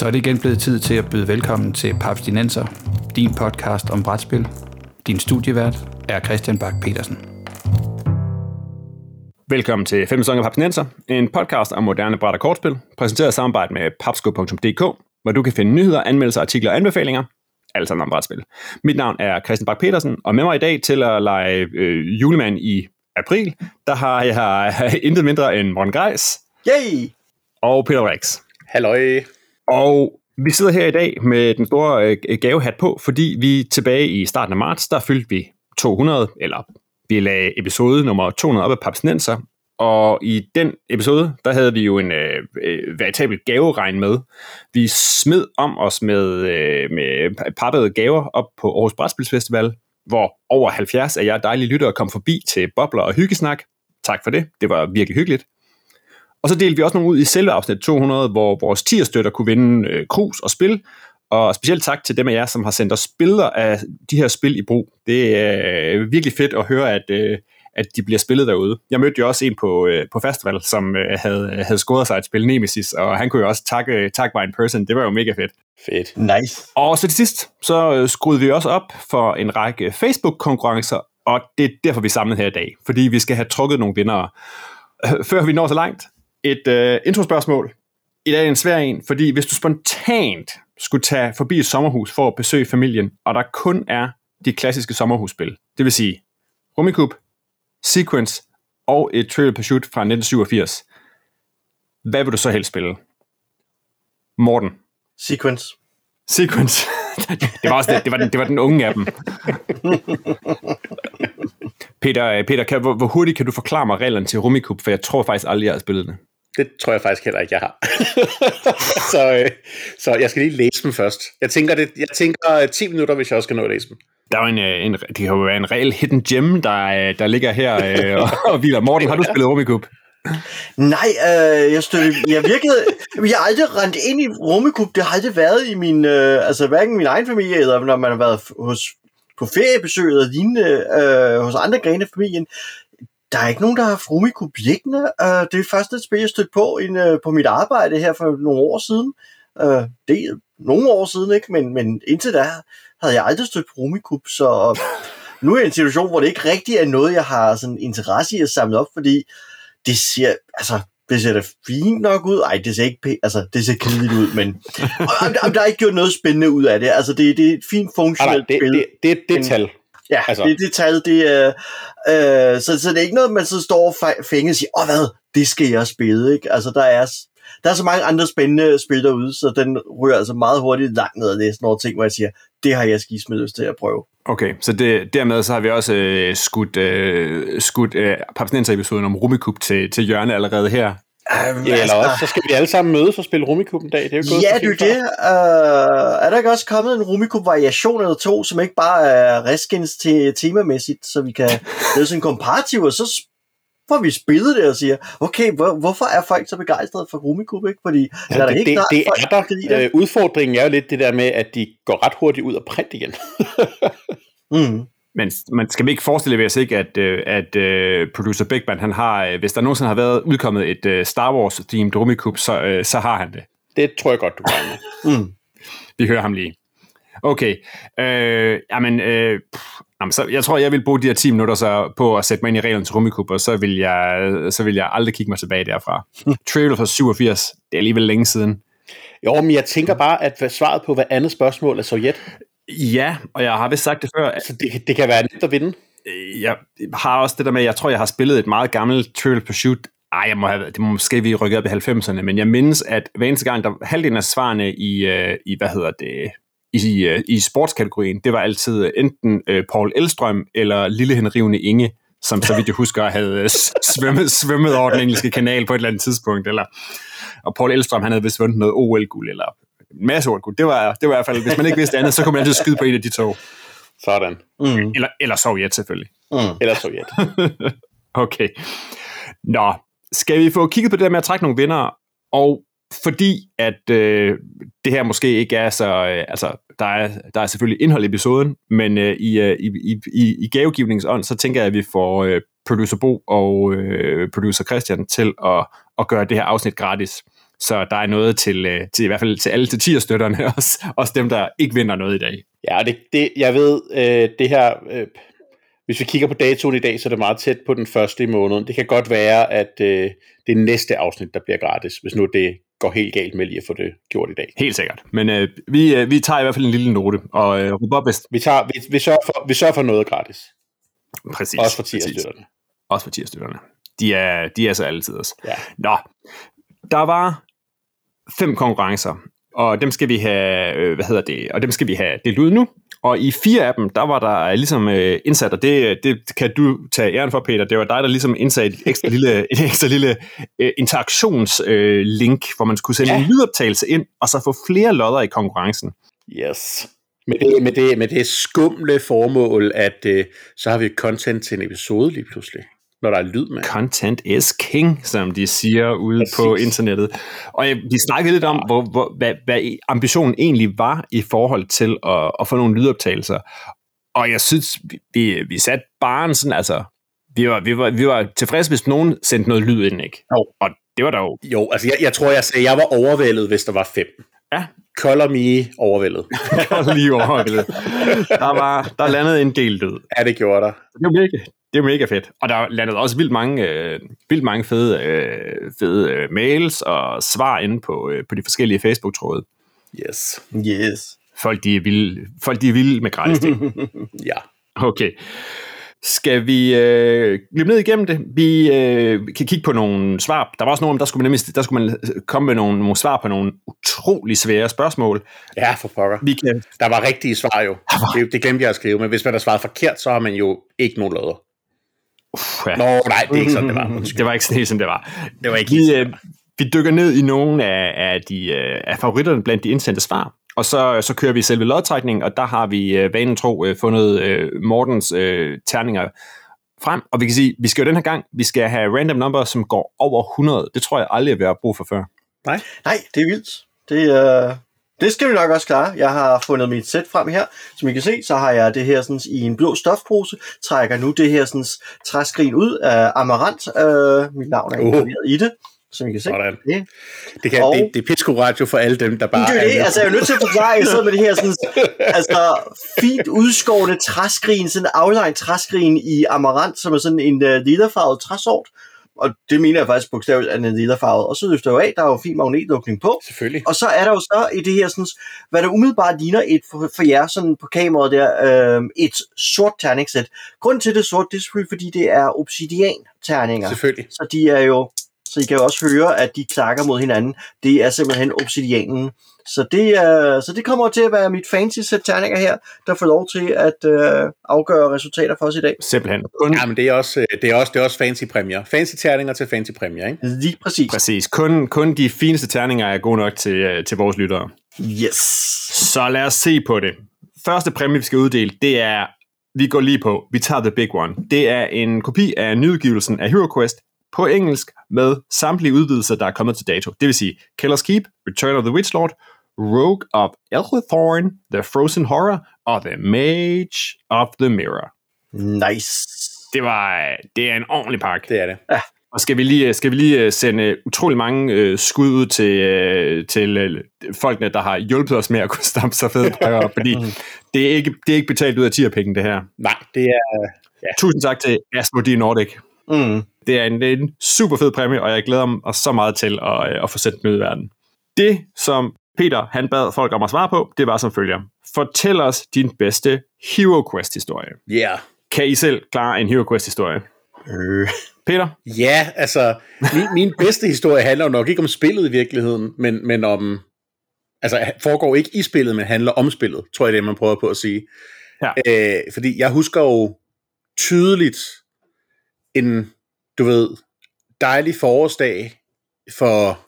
Så er det igen blevet tid til at byde velkommen til Papstinenser, din podcast om brætspil. Din studievært er Christian Bak petersen Velkommen til 5. sæson af Papstinenser, en podcast om moderne bræt og kortspil, præsenteret i samarbejde med papsko.dk, hvor du kan finde nyheder, anmeldelser, artikler og anbefalinger, alt sammen om brætspil. Mit navn er Christian Bak petersen og med mig i dag til at lege øh, julemand i april, der har jeg intet mindre end Morten Greis. Yay! Og Peter Rex. Halløj! Og vi sidder her i dag med den store øh, gavehat på, fordi vi tilbage i starten af marts, der fyldte vi 200, eller vi lagde episode nummer 200 op af Papsnenser, og i den episode, der havde vi jo en øh, øh, veritabel gaveregn med. Vi smed om os med, øh, med pappede gaver op på Aarhus Brætspilsfestival, hvor over 70 af jer dejlige lyttere kom forbi til bobler og hyggesnak. Tak for det, det var virkelig hyggeligt. Og så delte vi også nogle ud i selve afsnit 200, hvor vores tierstøtter kunne vinde øh, krus og spil. Og specielt tak til dem af jer, som har sendt os billeder af de her spil i brug. Det er øh, virkelig fedt at høre, at, øh, at de bliver spillet derude. Jeg mødte jo også en på, øh, på festival, som øh, havde, havde scoret sig et spil Nemesis, og han kunne jo også takke, takke mig in person. Det var jo mega fedt. Fedt. Nice. Og så til sidst, så øh, skruede vi også op for en række Facebook-konkurrencer, og det er derfor, vi er samlet her i dag. Fordi vi skal have trukket nogle vindere. Før vi når så langt, et øh, introspørgsmål. I dag er en svær en, fordi hvis du spontant skulle tage forbi et sommerhus for at besøge familien, og der kun er de klassiske sommerhusspil, det vil sige Rummikub, Sequence og et Trivial Pursuit fra 1987, hvad vil du så helst spille? Morten? Sequence. Sequence. det var også det, det var den, det var den unge af dem. Peter, Peter kan, hvor, hvor hurtigt kan du forklare mig reglerne til Rummikub, for jeg tror faktisk aldrig, jeg har spillet det. Det tror jeg faktisk heller ikke, jeg har. så, øh, så jeg skal lige læse dem først. Jeg tænker, det, jeg tænker 10 øh, minutter, hvis jeg også skal nå at læse dem. Der er jo en, øh, en, det kan jo være en reel hidden gem, der, der ligger her og, og hviler. Morten, har du spillet Rummikub? Nej, øh, jeg, støtte, jeg virkede, jeg har aldrig rendt ind i Rummikub. Det har aldrig været i min, øh, altså hverken min egen familie, eller når man har været hos, på feriebesøg og lignende øh, hos andre grene af familien der er ikke nogen, der har haft Rummikub øh, det er første spil, jeg stødte på en, øh, på mit arbejde her for nogle år siden. Øh, det er nogle år siden, ikke? Men, men indtil da havde jeg aldrig stødt på Rumikub, så nu er jeg i en situation, hvor det ikke rigtig er noget, jeg har sådan interesse i at samle op, fordi det ser, altså, det ser da fint nok ud. Ej, det ser ikke pæ- altså, det ser kedeligt ud, men og, der er ikke gjort noget spændende ud af det. Altså, det, det er et fint funktionelt det, spil. Det, det, det, det er tal. Ja, altså. det, det tal, det er... Øh, så, så det er ikke noget, man så står og fænge og siger, åh hvad, det skal jeg spille, ikke? Altså, der er, der er så mange andre spændende spil derude, så den ryger altså meget hurtigt langt ned af det, sådan nogle ting, hvor jeg siger, det har jeg skismet lyst til at prøve. Okay, så det, dermed så har vi også øh, skudt, øh, skudt øh, Papsnenser-episoden om Rummikub til, til hjørne allerede her. Um, ja, eller også, så skal vi alle sammen mødes og spille Rummikub en dag. Det er jo gået ja, det er det. Uh, er der ikke også kommet en Rummikub-variation eller to, som ikke bare er reskins til temamæssigt, så vi kan lave sådan en komparativ, og så får vi spillet det og siger, okay, hvor, hvorfor er folk så begejstrede for Rummikub, ikke? Fordi ja, der er det, helt det, klart, det er der. Øh, udfordringen er jo lidt det der med, at de går ret hurtigt ud og print igen. mm. Men man skal ikke forestille sig ikke, at, øh, at uh, producer Beckman, han har, øh, hvis der nogensinde har været udkommet et uh, Star Wars-themed Rummikub, så, uh, så har han det. Det tror jeg godt, du kan mm. Vi hører ham lige. Okay. Uh, jamen, uh, jamen, så, jeg tror, jeg vil bruge de her 10 minutter så på at sætte mig ind i reglerne til Rummikub, og så vil jeg, så vil jeg aldrig kigge mig tilbage derfra. Trailer fra 87, det er alligevel længe siden. Jo, men jeg tænker bare, at svaret på hver andet spørgsmål er Sovjet. Ja, og jeg har vist sagt det før. Så det, det kan være nemt at vinde. Øh, jeg har også det der med, jeg tror, jeg har spillet et meget gammelt Trivial Pursuit. Ej, jeg må have, det må måske vi rykke op i 90'erne, men jeg mindes, at hver eneste gang, der halvdelen af svarene i, uh, i hvad hedder det, i, uh, i sportskategorien, det var altid enten uh, Paul Elstrøm eller Lille Henrivende Inge, som så vidt jeg husker havde svømmet, svømmet over den engelske kanal på et eller andet tidspunkt. Eller, og Paul Elstrøm, han havde vist vundet noget OL-guld, eller en masse OL-guld. Det var, det var i hvert fald, hvis man ikke vidste andet, så kunne man altid skyde på en af de to. Sådan. Mm. Eller, eller Sovjet selvfølgelig. Mm. Eller Sovjet. okay. Nå, skal vi få kigget på det der med at trække nogle vinder, og fordi at øh, det her måske ikke er så, øh, altså der er, der er selvfølgelig indhold i episoden, men øh, i, øh, i, i, i gavegivningsånd, så tænker jeg, at vi får øh, producer Bo og øh, producer Christian til at, at gøre det her afsnit gratis. Så der er noget til, øh, til i hvert fald til alle til 10 støtterne, også, også dem, der ikke vinder noget i dag. Ja, det, det, jeg ved, øh, det her, øh, hvis vi kigger på datoen i dag, så er det meget tæt på den første i måneden. Det kan godt være, at øh, det er næste afsnit, der bliver gratis, hvis nu det går helt galt med lige at få det gjort i dag. Helt sikkert. Men øh, vi, øh, vi tager i hvert fald en lille note, og øh, Bob Vest, Vi, tager, vi, vi, sørger for, vi sørger for noget gratis. præcis. Også for præcis. 10-støtterne. Også for støtterne. De er, de er så altid også. Ja. Nå, der var fem konkurrencer, og dem skal vi have, øh, hvad hedder det, og dem skal vi have delt ud nu. Og i fire af dem, der var der ligesom øh, indsat, og det, det kan du tage æren for, Peter, det var dig, der ligesom indsatte et ekstra lille, et ekstra lille øh, interaktionslink, øh, link, hvor man skulle sende Ja. en lydoptagelse ind, og så få flere lodder i konkurrencen. Yes. Med det, med det, med det skumle formål, at øh, så har vi content til en episode lige pludselig, når der er lyd med. Content is king, som de siger ude Præcis. på internettet. Og vi snakkede lidt om, hvor, hvor, hvad, hvad ambitionen egentlig var i forhold til at, at få nogle lydoptagelser. Og jeg synes, vi, vi, satte baren sådan, altså, vi var, vi, var, vi var tilfredse, hvis nogen sendte noget lyd ind, ikke? Jo. Og det var der jo. Jo, altså jeg, jeg tror, jeg sagde, jeg var overvældet, hvis der var fem. Ja, Color me overvældet. lige over. Der var der landede en del lyd. Ja, det gjorde der. Det var mega, det var mega fedt. Og der landede også vildt mange, øh, vildt mange fede, øh, fede øh, mails og svar inde på, øh, på de forskellige Facebook-tråde. Yes. Yes. Folk, de er vilde, folk, de er vilde med gratis ting. Ja. Okay. Skal vi øh, løbe ned igennem det? Vi øh, kan kigge på nogle svar. Der var også nogle, der skulle man, nemlig, der skulle man komme med nogle, nogle svar på nogle utrolig svære spørgsmål. Ja, for pokker. Vi kan, Der var rigtige svar jo. Det, det glemte jeg at skrive, men hvis man har svaret forkert, så har man jo ikke nogen lodder. Uff, ja. Nå, nej, det er ikke sådan, det var. Undskyld. Det var ikke som det var. Det var ikke Vi, øh, vi dykker ned i nogle af, af, de, øh, af favoritterne blandt de indsendte svar, og så, så kører vi selve lodtrækningen, og der har vi øh, vanen tro øh, fundet øh, Mortens øh, terninger frem, og vi kan sige, vi skal jo den her gang, vi skal have random number, som går over 100. Det tror jeg aldrig, vi har brug for før. Nej. Nej, det er vildt. Det, øh, det skal vi nok også klare. Jeg har fundet mit sæt frem her. Som I kan se, så har jeg det her sådan, i en blå stofpose. Trækker nu det her sådan, træskrin ud af Amarant. Øh, mit navn er Uh. inkluderet i det. Som I kan se. Sådan. Det. Det, kan, Og- det, det er pitch radio for alle dem, der bare Det er det, altså jeg er nødt til at forklare, jeg sidder med det her sådan, altså fint udskårne træskrin, sådan en aflejret træskrin i Amarant, som er sådan en uh, lilafarvet træsort, og det mener jeg faktisk bogstaveligt, at den er lilafarvet, og så løfter jeg jo af, der er jo fin magnetlukning på, Selvfølgelig. og så er der jo så i det her, sådan, hvad der umiddelbart ligner et for, for jer sådan på kameraet der, øh, et sort terningsæt. Grunden til det sort, det er selvfølgelig, fordi det er obsidian-terninger. Selvfølgelig. Så de er jo, så I kan jo også høre, at de klakker mod hinanden. Det er simpelthen obsidianen. Så det, er, så det kommer til at være mit fancy sæt terninger her, der får lov til at øh, afgøre resultater for os i dag. Simpelthen. Kun, Ja, men det er også, øh, det er også, det er også fancy præmier. Fancy terninger til fancy præmier, ikke? Lige præcis. Præcis. Kun, kun de fineste terninger er gode nok til, øh, til vores lyttere. Yes. Så lad os se på det. Første præmie, vi skal uddele, det er, vi går lige på, vi tager the big one. Det er en kopi af nyudgivelsen af HeroQuest på engelsk med samtlige udvidelser, der er kommet til dato. Det vil sige Killer's Keep, Return of the Witch Lord, Rogue of Elthorn, The Frozen Horror og The Mage of the Mirror. Nice. Det var det er en ordentlig pakke. Det er det. Og skal vi lige, skal vi lige øh, sende utrolig mange øh, skud ud til, øh, til øh, folkene, der har hjulpet os med at kunne stampe så fede pakker fordi det er, ikke, det er ikke betalt ud af tierpenge, det her. Nej, det er... Tusind tak til Asmodee Nordic. Mm. Det er en, det er en super fed præmie, og jeg glæder mig så meget til at, øh, at få sendt den ud i verden. Det, som Peter han bad folk om at svare på, det var som følger. Fortæl os din bedste Hero Quest-historie. Yeah. Kan I selv klare en Hero Quest-historie? Øh. Peter? Ja, altså, min, min bedste historie handler jo nok ikke om spillet i virkeligheden, men, men om... Altså, foregår ikke i spillet, men handler om spillet, tror jeg det er, man prøver på at sige. Ja. Øh, fordi jeg husker jo tydeligt en, du ved, dejlig forårsdag for...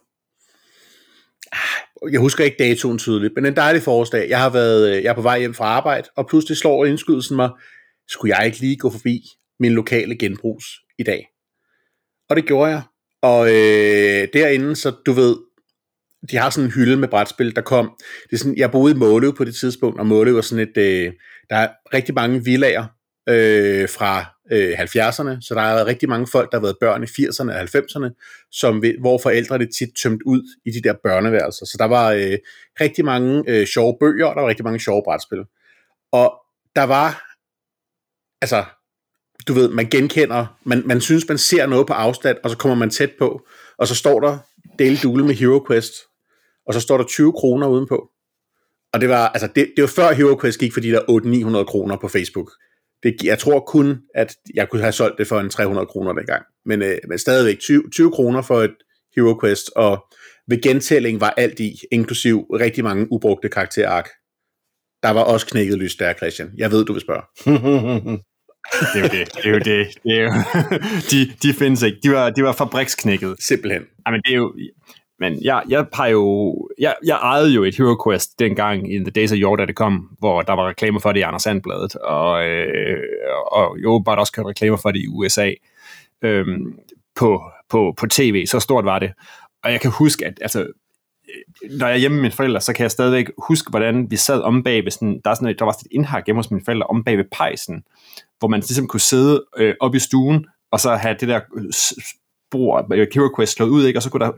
Ah, Jeg husker ikke datoen tydeligt, men en dejlig forårsdag. Jeg har været, øh, jeg er på vej hjem fra arbejde, og pludselig slår indskydelsen mig, skulle jeg ikke lige gå forbi min lokale genbrugs i dag? Og det gjorde jeg. Og øh, derinde, så du ved, de har sådan en hylde med brætspil, der kom. Det er sådan, jeg boede i Måløv på det tidspunkt, og Måløv er sådan et, øh, der er rigtig mange villager øh, fra øh, 70'erne, så der er rigtig mange folk, der har været børn i 80'erne og 90'erne, som, hvor forældrene tit tømt ud i de der børneværelser. Så der var øh, rigtig mange øh, sjove bøger, og der var rigtig mange sjove brætspil. Og der var, altså, du ved, man genkender, man, man synes, man ser noget på afstand, og så kommer man tæt på, og så står der Dale Dule med Hero Quest, og så står der 20 kroner udenpå. Og det var, altså, det, det var før Hero Quest gik for de der 800-900 kroner på Facebook. Det, jeg tror kun, at jeg kunne have solgt det for en 300 kroner dengang. Men, øh, men stadigvæk 20, 20 kroner for et Hero Quest, og ved gentælling var alt i, inklusiv rigtig mange ubrugte karakterark. Der var også knækket lys der, Christian. Jeg ved, du vil spørge. Det er jo det. Det er jo det. det er jo, de, de findes ikke. De var, de var fabriksknækket. Simpelthen. Ej, men det er jo... Men jeg, jeg har jo... Jeg, jeg ejede jo et Hero Quest dengang i The Days of Yore, da det kom, hvor der var reklamer for det i Anders Sandbladet, og, øh, og jo bare også kørte reklamer for det i USA øh, på, på, på tv. Så stort var det. Og jeg kan huske, at altså, øh, når jeg er hjemme med mine forældre, så kan jeg stadigvæk huske, hvordan vi sad om bag ved sådan, der, er sådan der var sådan et indhak hjemme hos mine forældre, om bag ved pejsen, hvor man ligesom kunne sidde øh, op i stuen, og så have det der øh, bord, øh, HeroQuest Hero Quest slået ud, ikke? og så kunne der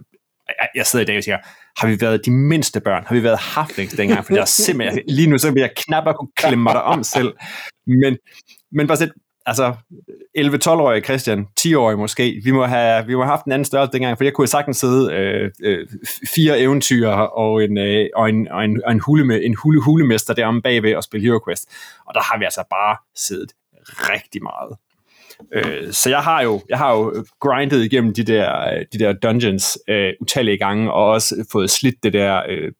jeg, sidder i dag og siger, har vi været de mindste børn? Har vi været haflings dengang? For jeg simpelthen, lige nu så vil jeg knap at kunne klemme dig om selv. Men, men bare sæt, altså 11-12-årige Christian, 10-årige måske, vi må, have, vi må have haft en anden størrelse dengang, for jeg kunne sagtens sidde øh, øh, fire eventyr og en, øh, og en, og en, og en, hule med, en hule, hulemester deromme bagved og spille Hero Quest. Og der har vi altså bare siddet rigtig meget. Øh, så jeg har jo jeg har jo grindet igennem de der de der dungeons øh, utallige gange og også fået slidt det der øh,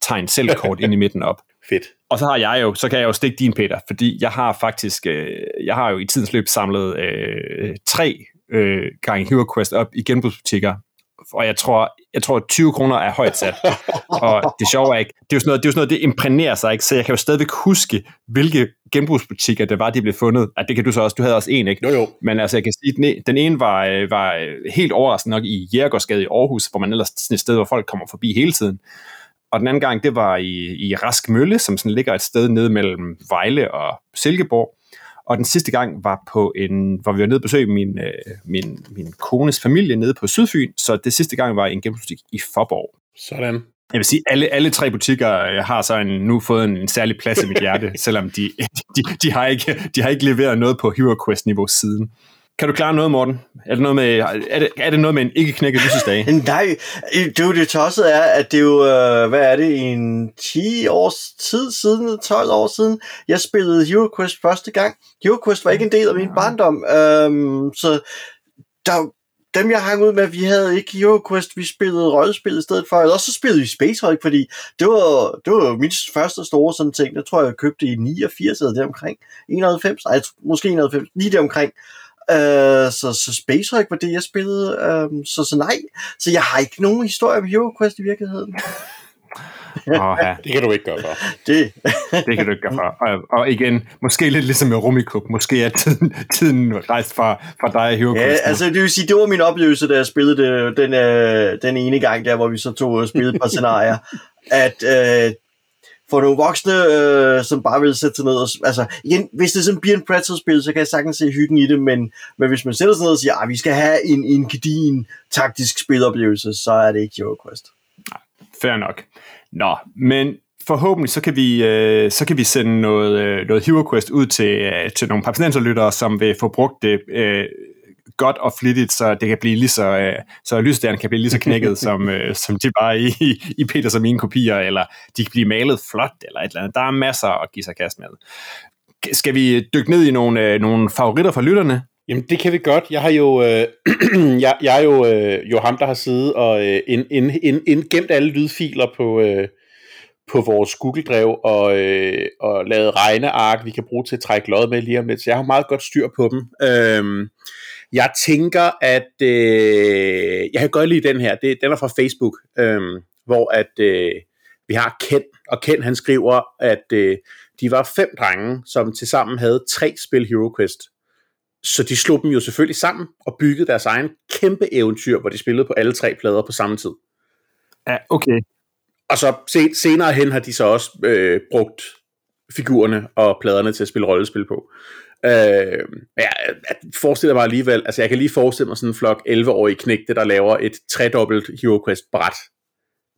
tegn selv kort ind i midten op. Fedt. Og så har jeg jo, så kan jeg jo stikke din, Peter, fordi jeg har faktisk, øh, jeg har jo i tidens løb samlet øh, tre øh, gange Hero Quest op i genbrugsbutikker, og jeg tror, jeg tror 20 kroner er højt sat. og det sjove er ikke, det er jo sådan noget, det, er jo sådan noget, det imprægnerer sig ikke, så jeg kan jo stadigvæk huske, hvilke genbrugsbutikker det var, de blev fundet. At det kan du så også, du havde også en, ikke? Jo, jo. Men altså, jeg kan sige, den, e- den ene var, øh, var øh, helt overraskende nok i Jægergårdsgade i Aarhus, hvor man ellers sådan et sted, hvor folk kommer forbi hele tiden. Og den anden gang, det var i, i Rask Mølle, som sådan ligger et sted nede mellem Vejle og Silkeborg. Og den sidste gang var på en, hvor vi var nede og besøge min, øh, min, min kones familie nede på Sydfyn, så det sidste gang var en genbrugsbutik i Forborg. Sådan. Jeg vil sige, alle, alle tre butikker øh, har så en, nu fået en, en særlig plads i mit hjerte, selvom de, de, de, har ikke, de har ikke leveret noget på Hero Quest-niveau siden. Kan du klare noget, Morten? Er det noget med, er det, er det noget med en ikke knækket lysestage? Nej, det er jo det tosset er, at det er jo, øh, hvad er det, en 10 års tid siden, 12 år siden, jeg spillede Hero Quest første gang. Hero Quest var ikke en del af min barndom, øhm, så der, dem jeg hang ud med, vi havde ikke Hero Quest, vi spillede rollespil i stedet for, eller også så spillede vi Space Hulk, fordi det var, det var min første store sådan ting, jeg tror jeg købte i 89 eller deromkring, 91, nej, måske 91, lige deromkring, Uh, så, så Space Hulk var det, jeg spillede. Uh, så, så nej. Så jeg har ikke nogen historie om Hero Quest i virkeligheden. Åh, ja, Det kan du ikke gøre for. Det. det kan du ikke gøre for. Og, og igen, måske lidt ligesom med Rummikub. Måske er tiden, tiden rejst fra, fra dig og Hero ja, altså det vil sige, det var min oplevelse, da jeg spillede det, den, øh, den ene gang der, hvor vi så tog og spillede et par scenarier, at øh, for nogle voksne, øh, som bare vil sætte sig ned og... Altså, igen, hvis det er sådan bliver en pretzel-spil, så kan jeg sagtens se hyggen i det, men, men hvis man sætter sig ned og siger, at vi skal have en, en gedin taktisk spiloplevelse, så er det ikke Hero Quest. Fair nok. Nå, men forhåbentlig så kan vi, øh, så kan vi sende noget, øh, noget Hero Quest ud til, øh, til nogle papsnenserlyttere, som vil få brugt det øh, godt og flittigt, så det kan blive lige så, øh, så lysstjernen kan blive lige så knækket, som, øh, som de bare i, i, Peters og mine kopier, eller de kan blive malet flot, eller et eller andet. Der er masser at give sig kast med. Skal vi dykke ned i nogle, øh, nogle favoritter fra lytterne? Jamen, det kan vi godt. Jeg har jo, øh, jeg, jeg er jo, øh, jo ham, der har siddet og øh, ind, ind, ind, ind, gemt alle lydfiler på, øh, på vores Google-drev og, øh, og lavet regneark, vi kan bruge til at trække lod med lige om lidt. Så jeg har meget godt styr på dem. Øhm, jeg tænker, at øh, jeg kan godt lide den her. Det, den er fra Facebook, øh, hvor at øh, vi har Ken, og Ken han skriver, at øh, de var fem drenge, som tilsammen havde tre spil Hero Quest. Så de slog dem jo selvfølgelig sammen og byggede deres egen kæmpe eventyr, hvor de spillede på alle tre plader på samme tid. Ja, okay. Og så se, senere hen har de så også øh, brugt figurerne og pladerne til at spille rollespil på. Øh, men jeg, forestiller mig alligevel, altså jeg kan lige forestille mig sådan en flok 11-årige knægte, der laver et tredobbelt Hero Quest bræt.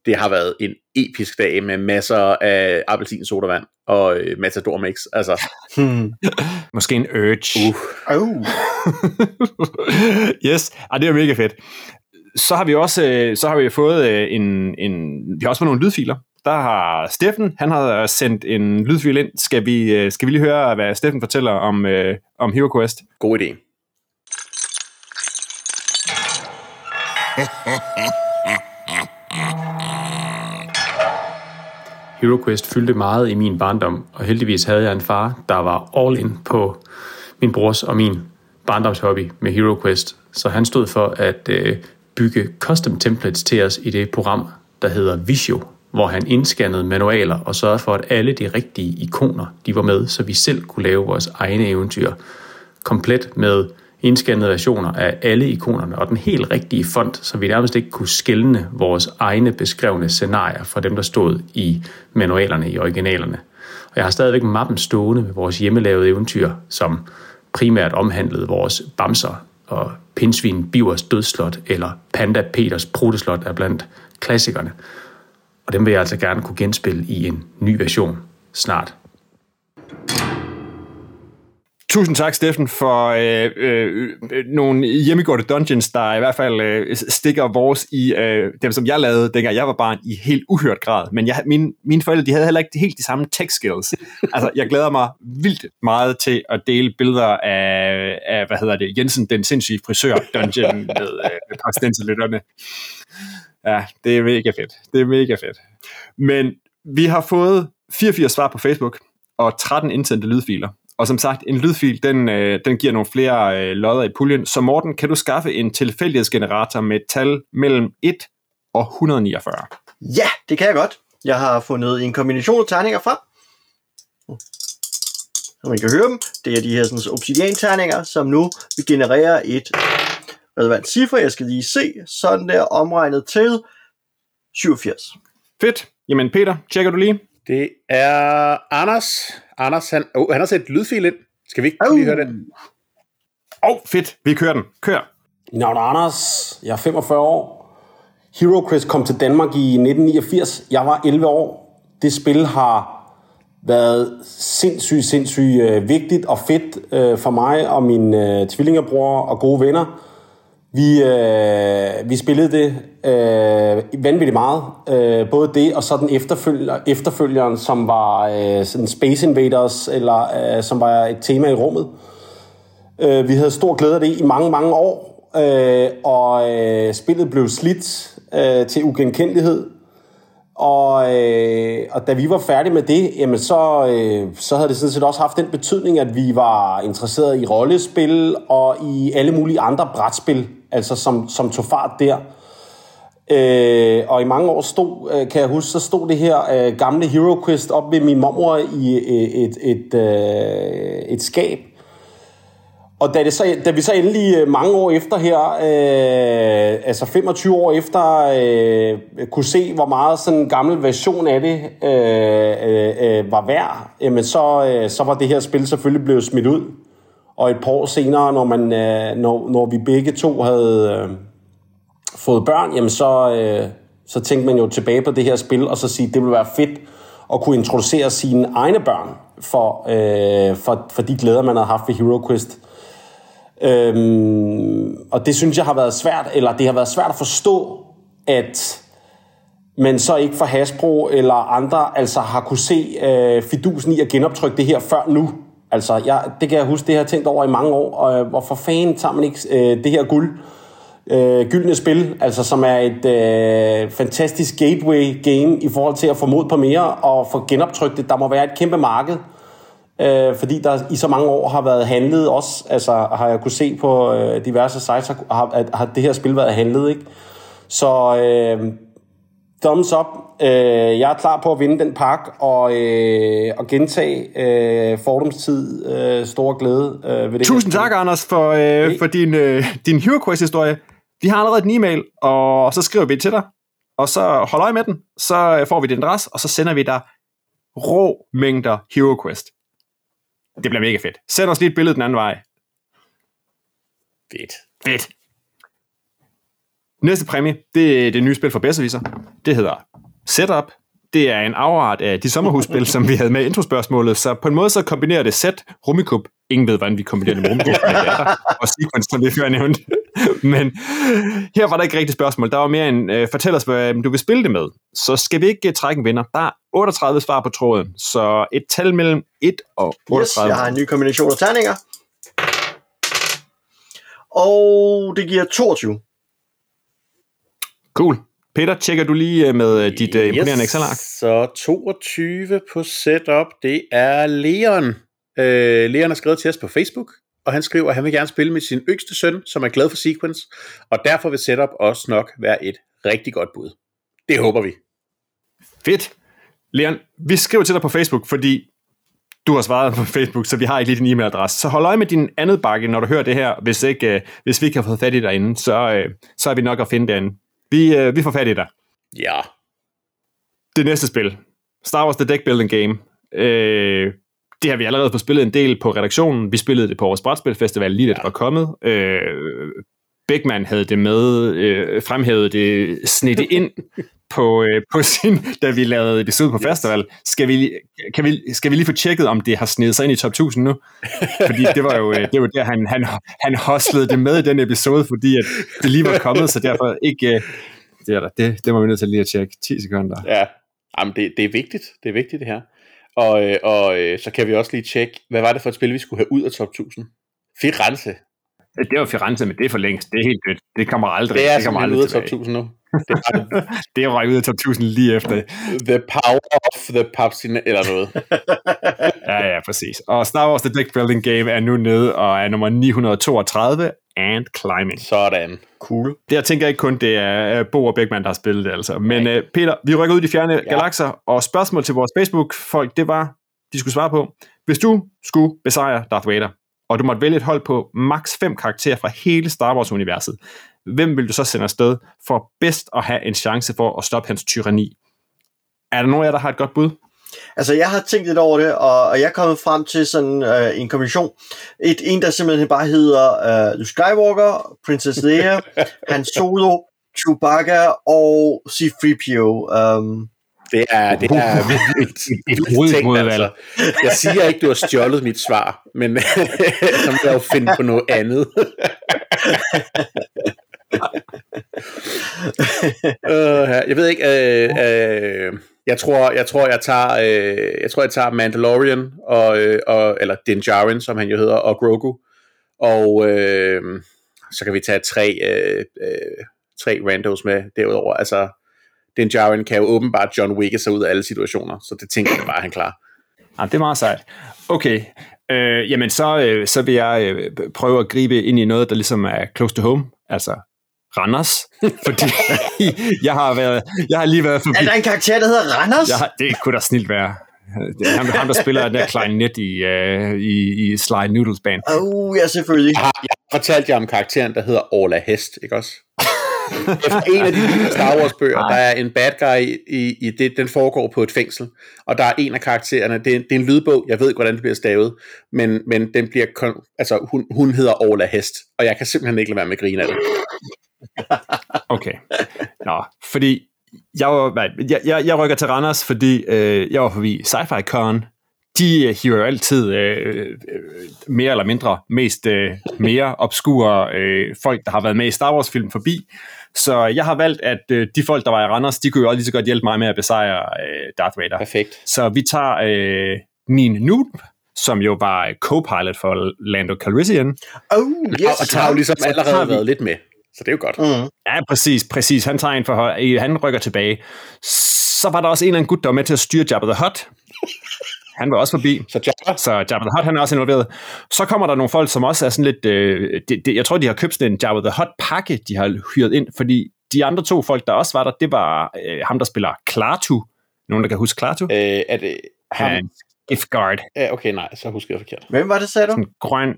Det har været en episk dag med masser af appelsin sodavand og øh, Matador Mix. Altså, Hmm. Måske en Urge. uh, Oh. yes, ah, det er mega fedt. Så har vi også øh, så har vi fået øh, en, en vi har også fået nogle lydfiler. Der har Steffen, han har sendt en lydfil ind. Skal vi, øh, skal vi lige høre, hvad Steffen fortæller om, øh, om Hero Quest? god idé. HeroQuest fyldte meget i min barndom, og heldigvis havde jeg en far, der var all in på min brors og min barndomshobby med HeroQuest. Så han stod for at øh, bygge custom templates til os i det program, der hedder Visio, hvor han indscannede manualer og sørgede for, at alle de rigtige ikoner de var med, så vi selv kunne lave vores egne eventyr komplet med indscannede versioner af alle ikonerne og den helt rigtige font, så vi nærmest ikke kunne skelne vores egne beskrevne scenarier fra dem, der stod i manualerne i originalerne. Og jeg har stadigvæk mappen stående med vores hjemmelavede eventyr, som primært omhandlede vores bamser og pindsvin Bivers dødslot eller Panda Peters pruteslot er blandt klassikerne. Og dem vil jeg altså gerne kunne genspille i en ny version snart. Tusind tak, Steffen, for øh, øh, øh, nogle hjemmegårde dungeons, der i hvert fald øh, stikker vores i øh, dem, som jeg lavede, dengang jeg var barn, i helt uhørt grad. Men jeg, mine, mine forældre, de havde heller ikke helt de samme tech skills. altså, jeg glæder mig vildt meget til at dele billeder af, af hvad hedder det, Jensen, den sindssyge frisør dungeon med, øh, med. Ja, det er mega fedt. Det er mega fedt. Men vi har fået 84 svar på Facebook og 13 indsendte lydfiler. Og som sagt, en lydfil, den, øh, den giver nogle flere øh, lodder i puljen. Så Morten, kan du skaffe en tilfældighedsgenerator med et tal mellem 1 og 149? Ja, det kan jeg godt. Jeg har fundet en kombination af terninger frem. Så man kan høre dem. Det er de her sådan, obsidian-terninger, som nu vil generere et relevant cifre. Jeg skal lige se. Sådan der omregnet til 87. Fedt. Jamen Peter, tjekker du lige? Det er Anders. Anders, han, oh, han har sendt lydfil ind. Skal vi ikke lige høre den? Åh, oh, fedt. Vi kører den. Kør. Mit navn er Anders. Jeg er 45 år. Hero Quest kom til Danmark i 1989. Jeg var 11 år. Det spil har været sindssygt, sindssygt øh, vigtigt og fedt øh, for mig og min øh, tvillingebror og gode venner. Vi, øh, vi spillede det øh, vanvittigt meget. Øh, både det og så den efterfølger, efterfølgeren, som var øh, sådan Space Invaders, eller øh, som var et tema i rummet. Øh, vi havde stor glæde af det i mange, mange år, øh, og øh, spillet blev slidt øh, til ugenkendelighed. Og, øh, og da vi var færdige med det, jamen så, øh, så havde det sådan set også haft den betydning, at vi var interesseret i rollespil og i alle mulige andre brætspil, altså som, som tog fart der. Øh, og i mange år stod, øh, kan jeg huske, så stod det her øh, gamle HeroQuest op ved min mormor i øh, et, et, øh, et skab. Og da, det så, da vi så endelig øh, mange år efter her, øh, altså 25 år efter, øh, kunne se, hvor meget sådan en gammel version af det øh, øh, øh, var værd, jamen så, øh, så var det her spil selvfølgelig blevet smidt ud. Og et par år senere, når, man, øh, når, når vi begge to havde øh, fået børn, jamen så, øh, så tænkte man jo tilbage på det her spil, og så sige, det ville være fedt at kunne introducere sine egne børn for, øh, for, for de glæder, man havde haft ved HeroQuest. Øhm, og det synes jeg har været svært, eller det har været svært at forstå, at man så ikke fra Hasbro eller andre altså har kunne se øh, fidusen i at genoptrykke det her før nu. Altså, jeg, det kan jeg huske, det har jeg tænkt over i mange år, og øh, hvorfor fanden tager man ikke øh, det her guld, øh, gyldne spil, altså som er et øh, fantastisk gateway game i forhold til at få mod på mere og få genoptrykt det. Der må være et kæmpe marked, øh, fordi der i så mange år har været handlet også, altså har jeg kunne se på øh, diverse sites, har, har, har det her spil været handlet, ikke? Så øh, thumbs up. Øh, jeg er klar på at vinde den pakke og, øh, og gentage øh, fordomstid øh, store glæde øh, ved det Tusind her tak, Anders, for, øh, Hey. for din, øh, din Hero Quest-historie. Vi har allerede en e-mail, og så skriver vi til dig, og så hold øje med den. Så øh, får vi din adresse, og så sender vi dig rå mængder Hero Quest. Det bliver mega fedt. Send os lige et billede den anden vej. Fedt. Fedt. Næste præmie, det er det nye spil for Besserwisser. Det hedder Setup. Det er en afart af de sommerhusspil, som vi havde med introspørgsmålet. Så på en måde så kombinerer det Set, Rummikub. Ingen ved, hvordan vi kombinerer det med Rummikub. og Sequence, som vi før nævnte. Men her var der ikke rigtigt spørgsmål. Der var mere en, øh, fortæl os, hvad du vil spille det med. Så skal vi ikke øh, trække en vinder. Der er 38 svar på tråden. Så et tal mellem 1 og 38. Yes, jeg har en ny kombination af terninger. Og det giver 22. Cool. Peter, tjekker du lige øh, med øh, dit yes. imponerende Excel-ark? Så 22 på setup, det er Leon. Øh, Leon har skrevet til os på Facebook, og han skriver, at han vil gerne spille med sin yngste søn, som er glad for Sequence, og derfor vil setup også nok være et rigtig godt bud. Det håber vi. Fedt. Leon, vi skriver til dig på Facebook, fordi du har svaret på Facebook, så vi har ikke lige din e-mailadresse. Så hold øje med din andet bakke, når du hører det her. Hvis, ikke, øh, hvis vi ikke har fået fat i dig derinde, så, øh, så er vi nok at finde derinde. Vi, øh, vi får fat i dig. Ja. Det næste spil. Star Wars The Deck Building Game. Øh, det har vi allerede fået spillet en del på redaktionen. Vi spillede det på vores Brætspilfestival lige da det var kommet. Øh, Beckman havde det med, øh, fremhævede det, det ind på, øh, på sin, da vi lavede episode på yes. festival. Skal vi, kan vi, skal vi lige få tjekket, om det har snedet sig ind i top 1000 nu? Fordi det var jo, øh, det var der, han, han, han hoslede det med i den episode, fordi at det lige var kommet, så derfor ikke... Øh, det, er der, det, det må vi nødt til lige at tjekke. 10 sekunder. Ja, Jamen, det, det er vigtigt. Det er vigtigt, det her. Og, øh, og øh, så kan vi også lige tjekke, hvad var det for et spil, vi skulle have ud af top 1000? Firenze. Det var Firenze, men det er for længst. Det er helt dødt. Det kommer aldrig. Det er det kommer aldrig ud af top 1000 nu. Det er, det er ud af top 1000 lige efter. The power of the Papsin, eller noget. ja, ja, præcis. Og Star Wars The Deck Building Game er nu nede og er nummer 932 and climbing. Sådan. Cool. Det jeg tænker ikke kun, det er Bo og Beckmann, der har spillet det altså. Men uh, Peter, vi rykker ud i de fjerne ja. galakser, og spørgsmål til vores Facebook-folk, det var, de skulle svare på, hvis du skulle besejre Darth Vader, og du måtte vælge et hold på maks 5 karakterer fra hele Star Wars-universet, hvem vil du så sende afsted for bedst at have en chance for at stoppe hans tyranni? Er der nogen af jer, der har et godt bud? Altså, jeg har tænkt lidt over det, og, jeg er kommet frem til sådan øh, en kommission. Et, en, der simpelthen bare hedder øh, Luke Skywalker, Princess Leia, Han Solo, Chewbacca og C-3PO. Um, det er, det er et, et, et ting, altså. Jeg siger ikke, du har stjålet mit svar, men så må jeg jo finde på noget andet. uh, jeg ved ikke, uh, uh, jeg tror, jeg tror, jeg tager, uh, jeg tror, jeg tager Mandalorian og, uh, og eller Din Djarin, som han jo hedder, og Grogu, og uh, så kan vi tage tre, uh, uh, tre randos med derudover. Altså, den Jaren kan jo åbenbart John Wick sig ud af alle situationer, så det tænker jeg bare, han klar. Ja, det er meget sejt. Okay, øh, jamen så, øh, så vil jeg øh, prøve at gribe ind i noget, der ligesom er close to home, altså Randers, fordi jeg har været, jeg har lige været forbi. Er der en karakter, der hedder Randers? Jeg har, det kunne da snilt være. Det er ham, ham der spiller den der klarinet i, uh, i, i Sly Noodles Band. Oh, ja, selvfølgelig. Jeg har, jeg har fortalt jer om karakteren, der hedder Orla Hest, ikke også? Efter en af de Star Wars bøger, der er en bad guy i, i det, den foregår på et fængsel, og der er en af karaktererne, det er, det er en lydbog, jeg ved ikke, hvordan det bliver stavet, men, men den bliver, altså hun, hun hedder Orla Hest, og jeg kan simpelthen ikke lade være med at grine af det. Okay. Nå, fordi jeg, var, jeg, jeg, jeg rykker til Randers, fordi øh, jeg var forbi Sci-Fi Con. De øh, hiver jo altid øh, øh, mere eller mindre mest øh, mere obskure øh, folk, der har været med i Star Wars-film forbi. Så jeg har valgt, at øh, de folk, der var i Randers, de kunne jo også lige så godt hjælpe mig med at besejre øh, Darth Vader. Perfekt. Så vi tager øh, Nine Noob, som jo var co-pilot for Lando Calrissian. Oh, yes. Og, og har jo ligesom allerede været lidt med. Så det er jo godt. Mm. Ja, præcis, præcis. Han tager en for han rykker tilbage. Så var der også en eller anden gut, der var med til at styre Jabba the Hutt. Han var også forbi. Så Jabba? Så Jabba the Hutt, han er også involveret. Så kommer der nogle folk, som også er sådan lidt... Øh, det, det, jeg tror, de har købt sådan en Jabba the Hutt-pakke, de har hyret ind, fordi de andre to folk, der også var der, det var øh, ham, der spiller Klaatu. Nogen, der kan huske Klaatu? Øh, er det ham? Han, Gift Guard. Ja, okay, nej, så husker jeg forkert. Hvem var det, sagde du? Sådan grøn,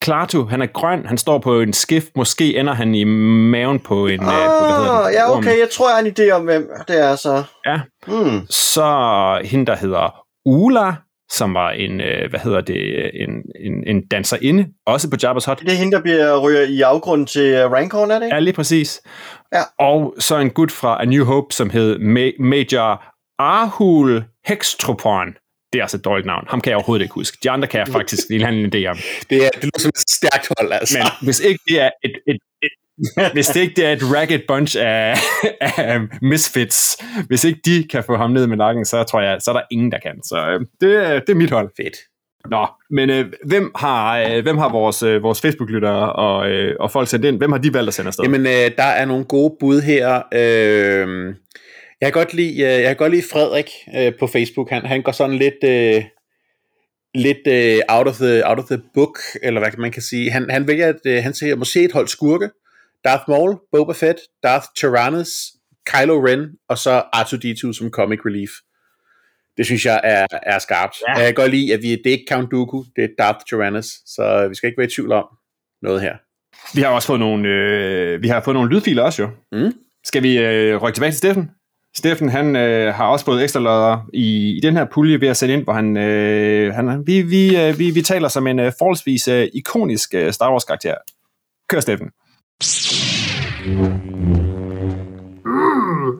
Klaatu, han er grøn, han står på en skift, måske ender han i maven på en... Ah, øh, på, hvad hedder det, ja, orm. okay, jeg tror, jeg har en idé om, hvem det er så. Ja, Hmm. så hende, der hedder Ula, som var en, øh, hvad hedder det, en, en, en danserinde, også på Jabba's Hut. Det er hende, der bliver ryger i afgrunden til øh, Rancor, er det ikke? Ja, lige præcis. Ja. Og så en gut fra A New Hope, som hed Ma- Major Arhul Hextropon. Det er altså et dårligt navn. Ham kan jeg overhovedet ikke huske. De andre kan jeg faktisk lige have en idé om. Det, er, det lyder som et stærkt hold, altså. Men hvis ikke det er et, et hvis det ikke det er et ragged bunch af, af misfits, hvis ikke de kan få ham ned med nakken, så tror jeg, så er der ingen, der kan. Så øh, det, er- det er mit hold. Fedt. Nå, men øh, hvem har, øh, hvem har vores, øh, vores Facebook-lyttere og, øh, og folk sendt ind? Hvem har de valgt at sende afsted? Jamen, øh, der er nogle gode bud her. Øh, jeg, kan godt lide, øh, jeg kan godt lide Frederik øh, på Facebook. Han, han går sådan lidt... Øh, lidt øh, out, of the, out of the book, eller hvad man kan sige. Han, han vælger, at øh, han siger, måske et hold skurke. Darth Maul, Boba Fett, Darth Tyrannus, Kylo Ren, og så R2-D2 som comic relief. Det synes jeg er, er skarpt. Ja. Jeg kan godt lide, at vi, det er ikke Count Dooku, det er Darth Tyrannus, så vi skal ikke være i tvivl om noget her. Vi har også fået nogle, øh, vi har fået nogle lydfiler også jo. Mm. Skal vi øh, rykke tilbage til Steffen? Steffen, han øh, har også fået ekstra lodder i, i den her pulje ved at sende ind, hvor han, øh, han vi, vi, øh, vi, vi taler som en øh, forholdsvis øh, ikonisk øh, Star Wars karakter. Kør, Steffen.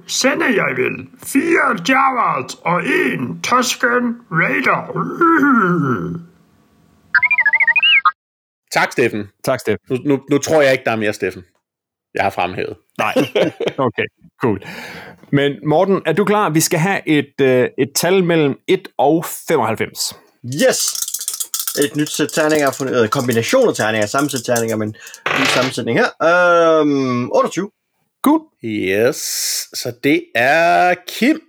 Sender jeg vel fire Jawas og en Tusken Raider. Tak, Steffen. Tak, Steffen. Nu, nu, nu tror jeg ikke, der er mere Steffen. Jeg har fremhævet. Nej. Okay, cool. Men Morten, er du klar? Vi skal have et, øh, et tal mellem 1 og 95. Yes! Et nyt sæt terninger, fundet, øh, kombination af terninger, sammensæt terninger, men ny sammensætning her. Øhm, 28. Cool. Yes, så det er Kim.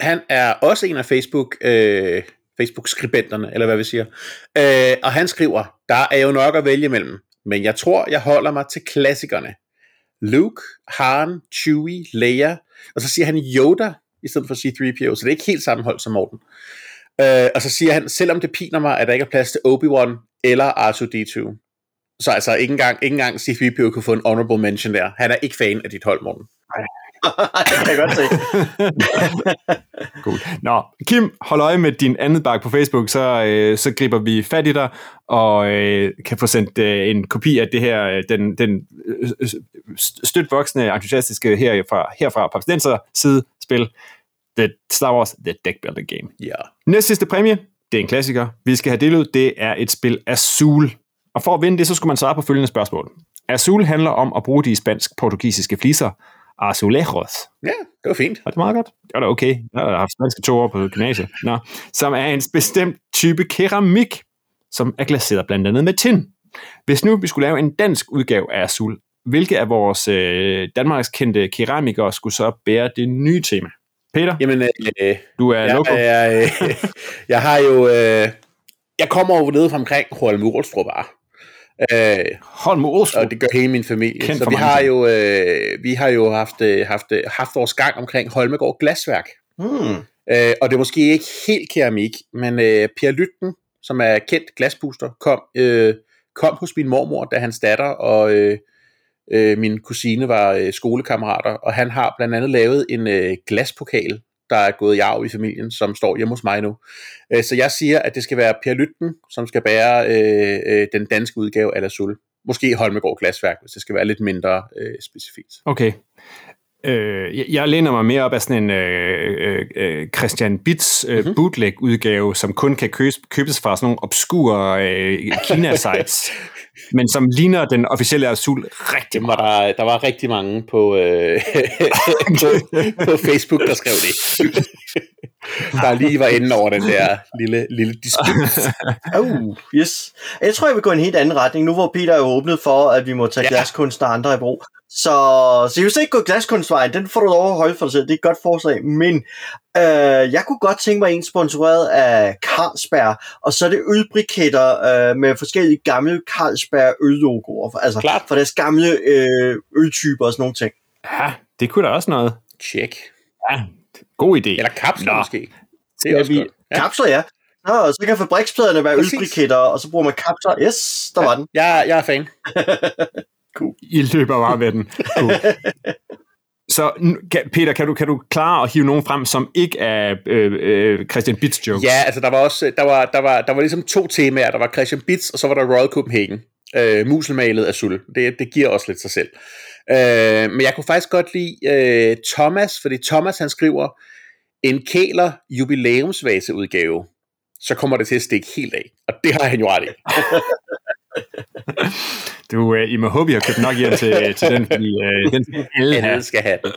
Han er også en af Facebook, øh, Facebook-skribenterne, eller hvad vi siger. Øh, og han skriver, der er jo nok at vælge mellem, men jeg tror, jeg holder mig til klassikerne. Luke, Han, Chewie, Leia, og så siger han Yoda, i stedet for C-3PO, så det er ikke helt samme hold som Morten. Øh, og så siger han, selvom det piner mig, at der ikke er plads til Obi-Wan eller R2-D2. Så altså, ikke engang, ikke engang C-3PO kunne få en honorable mention der. Han er ikke fan af dit hold, Morten. det kan jeg godt se. Cool. Nå, Kim, hold øje med din anden bak på Facebook, så, øh, så griber vi fat i dig, og øh, kan få sendt øh, en kopi af det her, øh, den, den øh, støt voksne, entusiastiske herfra, herfra Papstenser side spil, The Star Wars The Deck Building Game. Ja. Næste sidste præmie, det er en klassiker. Vi skal have delt ud, det er et spil Azul. Og for at vinde det, så skulle man svare på følgende spørgsmål. Azul handler om at bruge de spansk-portugisiske fliser, azulejos, Ja, det var fint. var det meget godt? Det var da okay. Jeg har haft spanske to år på gymnasiet. Nå. Som er en bestemt type keramik, som er glaseret blandt andet med tin. Hvis nu vi skulle lave en dansk udgave af Azul, hvilke af vores øh, Danmarks kendte keramikere skulle så bære det nye tema? Peter, Jamen, øh, du er jeg, loco. jeg, øh, jeg har jo... Øh, jeg kommer jo nede fra omkring Holm Urelstrup bare. Øh, Holm Olstrup. og det gør hele min familie. Kendt så vi har, ting. jo, øh, vi har jo haft, øh, haft, øh, haft vores gang omkring Holmegård Glasværk. Hmm. Øh, og det er måske ikke helt keramik, men øh, Per Lytten, som er kendt glaspuster, kom, øh, kom hos min mormor, da hans datter og øh, øh, min kusine var øh, skolekammerater, og han har blandt andet lavet en øh, glaspokal, der er gået i arv i familien, som står hjemme hos mig nu. Øh, så jeg siger, at det skal være Per Lytten, som skal bære øh, øh, den danske udgave af La Sul. Måske Holmegård Glasværk, hvis det skal være lidt mindre øh, specifikt. Okay. Øh, jeg- jeg læner mig mere op af sådan en øh, øh, Christian Bits øh, mm-hmm. bootleg-udgave, som kun kan købes, købes fra sådan nogle obskure øh, Kina-sites, men som ligner den officielle Azul rigtig var der, der var rigtig mange på, øh, på, på Facebook, der skrev det. der lige var inde over den der lille, lille disput. Uh, yes. Jeg tror, jeg vil gå i en helt anden retning, nu hvor Peter er åbnet for, at vi må tage Ja. glaskunst og andre i brug. Så, så jeg vil så ikke gå glaskunstvejen, den får du lov at holde for dig selv, det er et godt forslag, men øh, jeg kunne godt tænke mig en sponsoreret af Carlsberg, og så er det ølbriketter øh, med forskellige gamle Carlsberg øllogoer, altså Klart. for deres gamle øh, øltyper og sådan nogle ting. Ja, det kunne da også noget. Check. Ja, god idé. Eller kapsler Nå. måske. Det er også vi- godt. Ja. Kapsler, ja. Nå, så kan fabrikspladerne være Præcis. ølbriketter, og så bruger man kapsler. Yes, der var den. Jeg, jeg er fan. I løber bare med den. Cool. Så Peter, kan du, kan du klare at hive nogen frem, som ikke er øh, øh, Christian Bits jokes? Ja, altså der var også der var, der var, der var ligesom to temaer. Der var Christian Bits, og så var der Royal Copenhagen. Øh, muselmalet af suld. Det, det giver også lidt sig selv. Øh, men jeg kunne faktisk godt lide øh, Thomas, fordi Thomas han skriver, en kæler jubilæumsvaseudgave, så kommer det til at stikke helt af. Og det har han jo ret i. Du, øh, I må håbe, I har købt nok hjem til, til den, fordi øh, den skal alle have. Alle skal have den.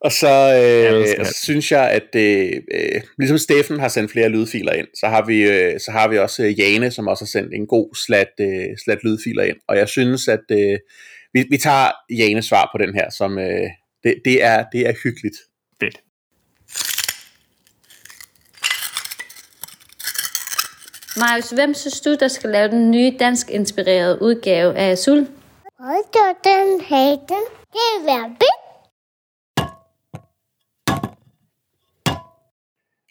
Og så øh, have synes jeg, at øh, øh, ligesom Steffen har sendt flere lydfiler ind, så har vi, øh, så har vi også øh, Jane, som også har sendt en god slat, øh, slat lydfiler ind. Og jeg synes, at øh, vi, vi tager Janes svar på den her, som øh, det, det, er, det er hyggeligt. Fedt. Marius, hvem synes du, der skal lave den nye dansk-inspirerede udgave af Azul? Da den hatten. Det vil være.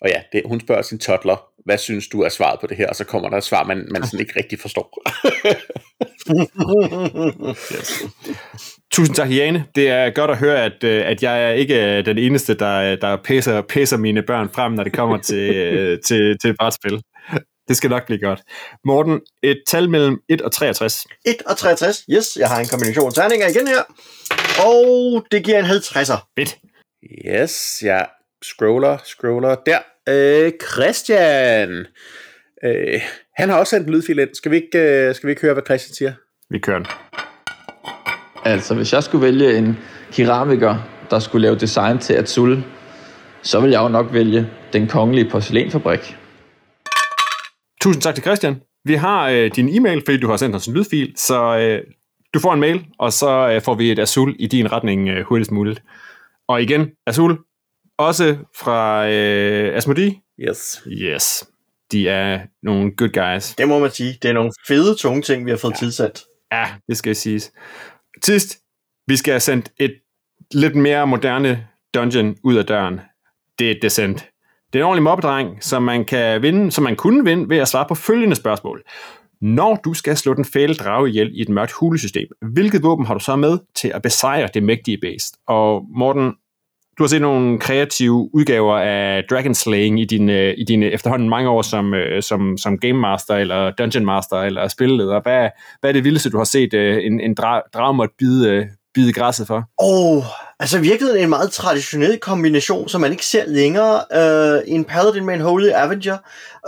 Og ja, det, hun spørger sin toddler, hvad synes du er svaret på det her? Og så kommer der et svar, man, man sådan ikke rigtig forstår. Tusind tak, Jane. Det er godt at høre, at, øh, at jeg er ikke er den eneste, der, der pæser, pæser mine børn frem, når det kommer til, øh, til, til brætspil. Det skal nok blive godt. Morten, et tal mellem 1 og 63. 1 og 63. Yes, jeg har en kombination terninger igen her. Og det giver en 50'er. Fedt. Yes, jeg scroller, scroller. Der. Øh, Christian. Øh, han har også sendt en lydfil ind. Skal vi ikke, øh, skal vi ikke høre, hvad Christian siger? Vi kører den. Altså, hvis jeg skulle vælge en keramiker, der skulle lave design til Azul, så ville jeg jo nok vælge den kongelige porcelænsfabrik. Tusind tak til Christian. Vi har øh, din e-mail, fordi du har sendt os en lydfil, så øh, du får en mail, og så øh, får vi et Azul i din retning øh, hurtigst muligt. Og igen, Azul, også fra øh, Asmodee. Yes. Yes, de er nogle good guys. Det må man sige. Det er nogle fede, tunge ting, vi har fået ja. tilsat. Ja, det skal siges. Sidst, vi skal have sendt et lidt mere moderne dungeon ud af døren. Det er Descent. Det er en ordentlig mobbedreng, som man kan vinde, som man kunne vinde ved at svare på følgende spørgsmål. Når du skal slå den fæle drage ihjel i et mørkt hulesystem, hvilket våben har du så med til at besejre det mægtige beast? Og Morten, du har set nogle kreative udgaver af Dragon Slaying i dine, øh, i dine efterhånden mange år som, øh, som, som Game Master eller Dungeon Master eller spilleder. Hvad, hvad er det vildeste, du har set øh, en, en drage måtte bide, bide græsset for? Åh, oh, altså i virkeligheden en meget traditionel kombination, som man ikke ser længere. Uh, en Paladin med en Holy Avenger.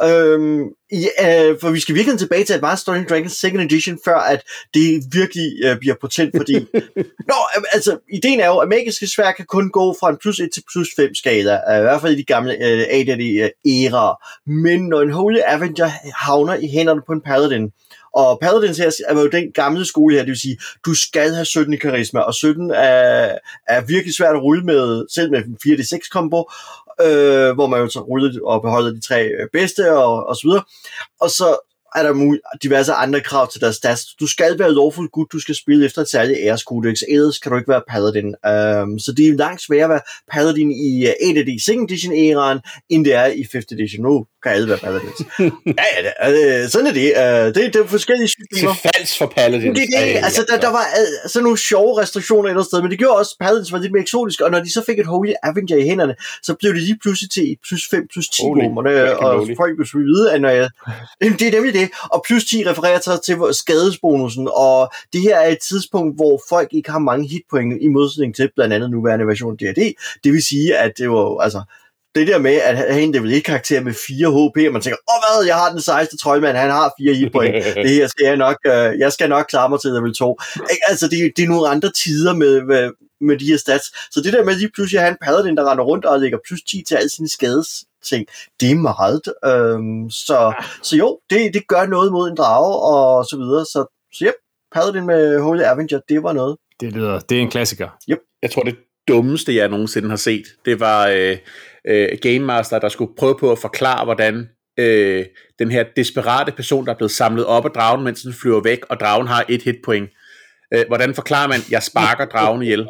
Um, i, uh, for vi skal virkelig tilbage til Advanced Dungeons Dragons Second Edition, før at det virkelig uh, bliver potent, fordi... Nå, uh, altså, ideen er jo, at magiske svær kan kun gå fra en plus 1 til plus 5 skala, uh, i hvert fald i de gamle uh, AD&D-æraer. Men når en Holy Avenger havner i hænderne på en Paladin, og Paladins her er jo den gamle skole her, det vil sige, du skal have 17 i karisma, og 17 er, er virkelig svært at rulle med, selv med en 4D6 kombo, øh, hvor man jo så ruller og beholder de tre øh, bedste og, og så videre. Og så er der diverse andre krav til deres stats. Du skal være lovfuld gut, du skal spille efter et særligt æreskodex, ellers kan du ikke være paladin. Um, så det er langt sværere at være paladin i øh, uh, 8 d second edition æraen, end det er i 5th edition. Nu kan alle være paladins. ja, ja, det, uh, sådan er det. Uh, det, det er forskellige systemer. Til falsk for paladins. Det, det, altså, der, der var uh, sådan nogle sjove restriktioner et eller sted, men det gjorde også, at paladins var lidt mere eksotiske, og når de så fik et Holy Avenger i hænderne, så blev det lige pludselig til plus 5, plus 10 bommerne, og folk ville vide, at når jeg, det er nemlig det, og plus 10 refererer til, til skadesbonusen, og det her er et tidspunkt, hvor folk ikke har mange hitpoint i modsætning til blandt andet nuværende version D&D. Det vil sige, at det var, altså, det der med at have en level 1 karakter med 4 HP, og man tænker, åh hvad, jeg har den sejeste trøjmand, han har 4 hitpoint, det her skal jeg nok, øh, jeg skal nok klare mig til level 2. Altså, det, det er nogle andre tider med, med, med de her stats. Så det der med lige pludselig at have en paladin, der render rundt og lægger plus 10 til alle sine skades ting. Det er meget. Øhm, så, så jo, det, det gør noget mod en drage og så videre. Så, så ja, Paladin med Holy Avenger, det var noget. Det lyder, det er en klassiker. Yep. Jeg tror, det dummeste, jeg nogensinde har set, det var øh, øh, Game Master, der skulle prøve på at forklare, hvordan øh, den her desperate person, der er blevet samlet op af dragen, mens den flyver væk, og dragen har et hitpoint. Øh, hvordan forklarer man, jeg sparker dragen ihjel?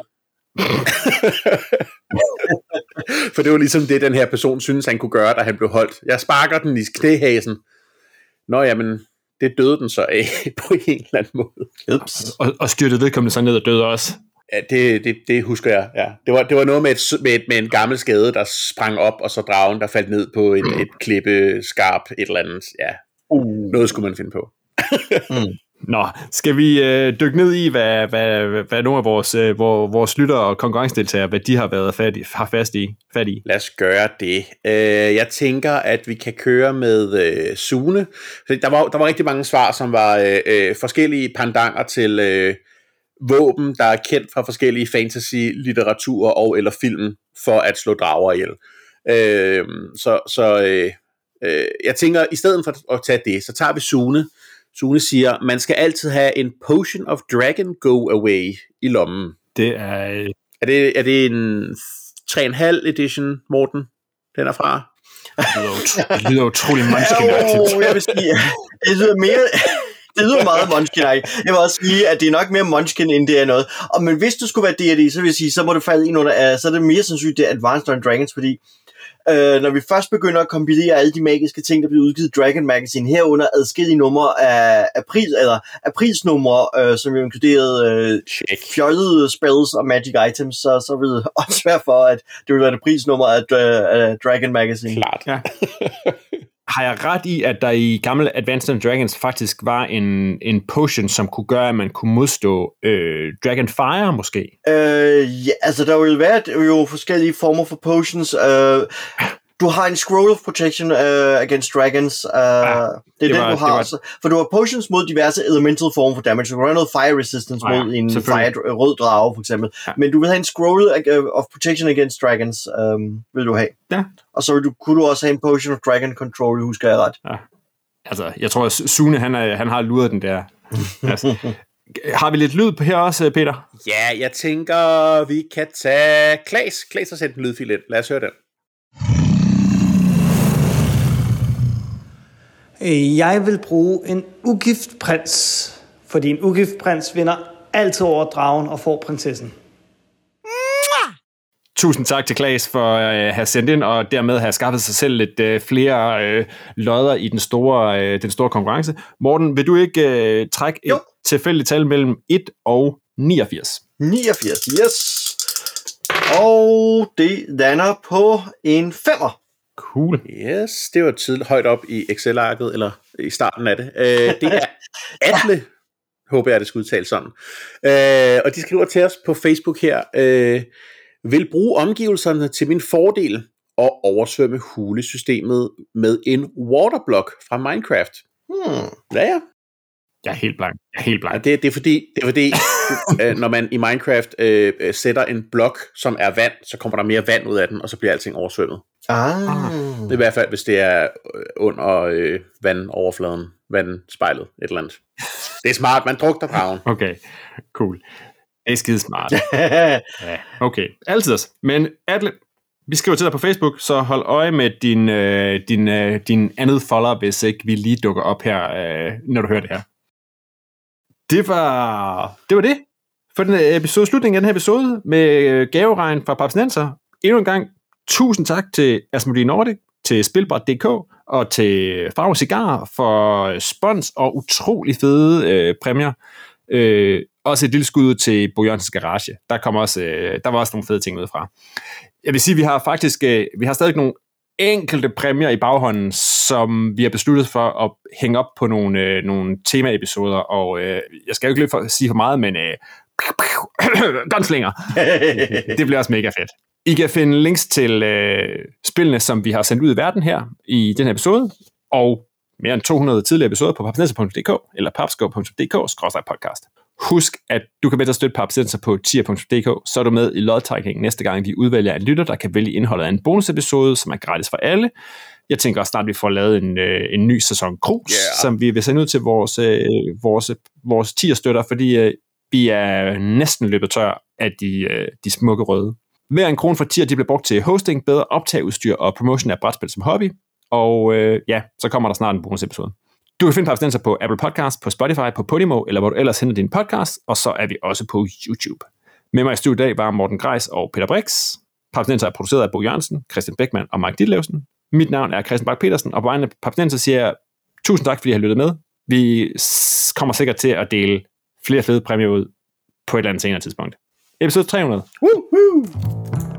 For det var ligesom det, den her person synes, han kunne gøre, da han blev holdt. Jeg sparker den i knæhasen. Nå, jamen, det døde den så af på en eller anden måde. Ups. Og, og styrtede vedkommende så ned og døde også. Ja, det, det, det husker jeg, ja. Det var, det var noget med, et, med, et, med en gammel skade, der sprang op, og så dragen, der faldt ned på et, et klippe skarp et eller andet. Ja, Uh. noget skulle man finde på. Nå, skal vi øh, dykke ned i, hvad, hvad, hvad, hvad nogle af vores, øh, vores, lyttere og konkurrencedeltagere, hvad de har været fat i, har fast i, fat i? Lad os gøre det. Øh, jeg tænker, at vi kan køre med øh, Sune. Der var, der var rigtig mange svar, som var øh, øh, forskellige pandanger til øh, våben, der er kendt fra forskellige fantasy-litteraturer og eller film for at slå drager ihjel. Øh, så så øh, øh, jeg tænker, i stedet for at tage det, så tager vi Sune. Sune siger, man skal altid have en Potion of Dragon Go Away i lommen. Det er... øh, Er det, er det en 3,5 edition, Morten? Den er fra? Det lyder, utro, det lyder utrolig munchkin Oh, jeg vil sige, det lyder mere... Det lyder meget munchkin Jeg vil også sige, at det er nok mere munchkin, end det er noget. Og, men hvis du skulle være D&D, så vil jeg sige, så må det falde ind under, uh, så er det mere sandsynligt, det er Advanced Dungeons Dragons, fordi øh, når vi først begynder at kompilere alle de magiske ting, der bliver udgivet i Dragon Magazine, herunder adskillige numre af, af, pris, eller af prisnumre, øh, som jo inkluderede øh, fjollede spells og magic items, så, så vil det også være for, at det vil være det prisnummer af, øh, af Dragon Magazine. Klart. Ja. Har jeg ret i, at der i gamle Advanced Dungeons Dragons faktisk var en, en potion, som kunne gøre, at man kunne modstå øh, Dragonfire måske? Øh, ja, altså der vil være jo forskellige former for potions. Øh, du har en Scroll of Protection uh, against Dragons. Uh, ja, det er det den, var- du det har. var- Så, for du har potions mod diverse elemental form for damage. Du kan have noget Fire Resistance Ja, mod en fire, rød drage, for eksempel. Ja. Men du vil have en Scroll uh, of Protection against Dragons, um, vil du have. Ja. Og så vil du, kunne du også have en Potion of Dragon Control, husker jeg ret. Altså, jeg tror, at Sune, han, er, han har luret den der. Altså, har vi lidt lyd på her også, Peter? Ja, jeg tænker, vi kan tage Klaas. Klaas har sendt en lydfil ind. Lad os høre den. Jeg vil bruge en ugift prins, fordi en ugift prins vinder altid over dragen og får prinsessen. Tusind tak til Klaas for at øh, have sendt ind, og dermed have skaffet sig selv lidt øh, flere øh, lodder i den store, øh, den store konkurrence. Morten, vil du ikke øh, trække Jo. et tilfældigt tal mellem 1 og 89? 89, yes. Og det lander på en femmer. Cool. Yes, det var tidligt højt op i Excel-arket, eller i starten af det. Øh, det er Atle, håber jeg, det skal udtales sådan. Øh, og de skriver til os på Facebook her, øh, vil bruge omgivelserne til min fordel og oversvømme hulesystemet med en waterblock fra Minecraft. Hmm. Ja, ja. Jeg er helt blank. Jeg er helt Ja, blank. det, det er fordi, det er fordi øh, når man i Minecraft øh, øh, sætter en blok, som er vand, så kommer der mere vand ud af den, og så bliver alting oversvømmet. Ah. Det er i hvert fald, hvis det er øh, under øh, vandoverfladen, vandspejlet, et eller andet. Det er smart, man drukner dragen. Okay, cool. Det er skide smart. Ja, okay. Altid. også. Men Atle, vi skriver til dig på Facebook, så hold øje med din, øh, din, øh, din andet follower, hvis ikke vi lige dukker op her, øh, når du hører det her. Det var det, var det for den øh, episode, slutningen af den her episode med øh, gaveregn fra Papsnenser. Endnu en gang, tusind tak til Asmodee Nordic, til Spilbart.dk og til Farve Cigar for spons og utrolig fede øh, præmier. Øh, også et lille skud til Bo Jørgensens Garage. Der, kom også, øh, der var også nogle fede ting ud fra. Jeg vil sige, vi har faktisk øh, vi har stadig nogle enkelte præmier i baghånden, som vi har besluttet for at hænge op på nogle, øh, nogle temaepisoder, og øh, jeg skal jo ikke løbe for at sige for meget, men øh, gunslinger. det bliver også mega fedt. I kan finde links til øh, spillene, som vi har sendt ud i verden her i den her episode, og mere end 200 tidligere episoder på papsnenser.dk eller papskov.dk-podcast. Husk, at du kan til at støtte Papsnenser på tier.dk, så er du med i lodtrækningen næste gang, vi udvælger en lytter, der kan vælge indholdet af en bonusepisode, som er gratis for alle. Jeg tænker også snart, at vi får lavet en, øh, en ny sæson Krus, Yeah. som vi vil sende ud til vores, øh, vores, vores tier-støtter, fordi øh, vi er næsten løbet tør af de, øh, de smukke røde. Hver en krone for tier, de bliver brugt til hosting, bedre optageudstyr og promotion af brætspil som hobby. Og øh, ja, så kommer der snart en bonusepisode. Du kan finde Papsnenser på Apple Podcast, på Spotify, på Podimo, eller hvor du ellers henter din podcast, og så er vi også på YouTube. Med mig i studiet i dag var Morten Greis og Peter Brix. Papsnenser er produceret af Bo Jørgensen, Christian Beckmann og Mark Ditlevsen. Mit navn er Christian Bak petersen og på vegne af Papsnenser siger jeg tusind tak, fordi I har lyttet med. Vi kommer sikkert til at dele flere fede præmier ud på et eller andet senere tidspunkt. episode 300. Woo, woo.